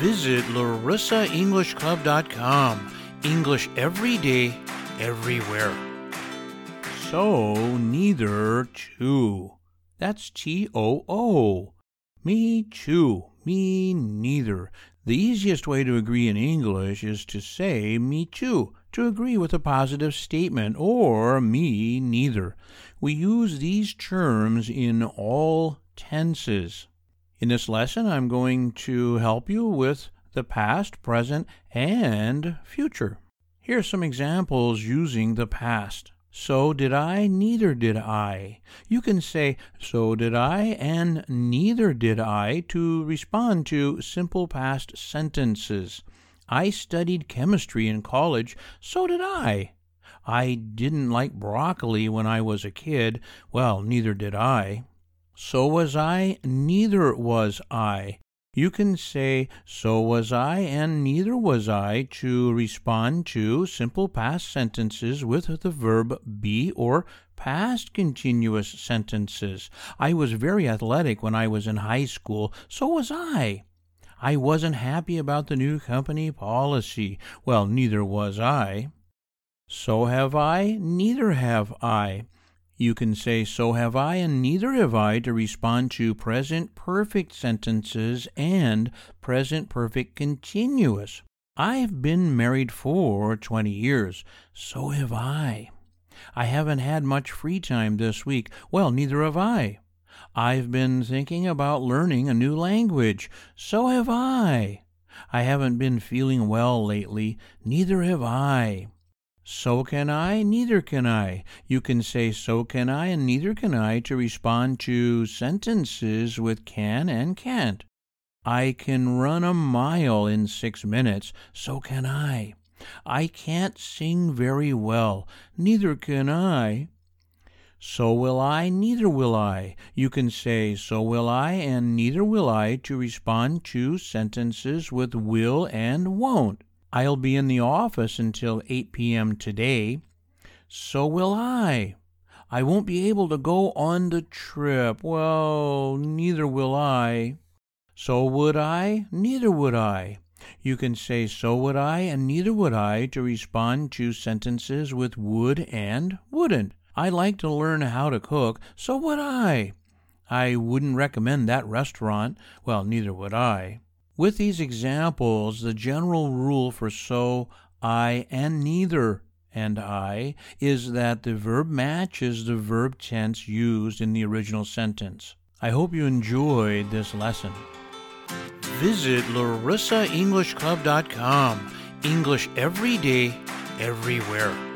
Visit larissaenglishclub.com. English every day, everywhere. So, neither too. That's T O O. Me too. Me neither. The easiest way to agree in English is to say me too, to agree with a positive statement, or me neither. We use these terms in all tenses. In this lesson, I'm going to help you with the past, present, and future. Here are some examples using the past. So did I, neither did I. You can say, so did I, and neither did I to respond to simple past sentences. I studied chemistry in college, so did I. I didn't like broccoli when I was a kid, well, neither did I. So was I, neither was I. You can say, so was I, and neither was I, to respond to simple past sentences with the verb be or past continuous sentences. I was very athletic when I was in high school, so was I. I wasn't happy about the new company policy. Well, neither was I. So have I, neither have I. You can say, So have I, and neither have I, to respond to present perfect sentences and present perfect continuous. I've been married for 20 years. So have I. I haven't had much free time this week. Well, neither have I. I've been thinking about learning a new language. So have I. I haven't been feeling well lately. Neither have I. So can I, neither can I. You can say so can I and neither can I to respond to sentences with can and can't. I can run a mile in six minutes, so can I. I can't sing very well, neither can I. So will I, neither will I. You can say so will I and neither will I to respond to sentences with will and won't. I'll be in the office until 8 p.m. today. So will I. I won't be able to go on the trip. Well, neither will I. So would I, neither would I. You can say so would I and neither would I to respond to sentences with would and wouldn't. I like to learn how to cook, so would I. I wouldn't recommend that restaurant. Well, neither would I. With these examples, the general rule for so, I, and neither and I is that the verb matches the verb tense used in the original sentence. I hope you enjoyed this lesson. Visit larissaenglishclub.com. English every day, everywhere.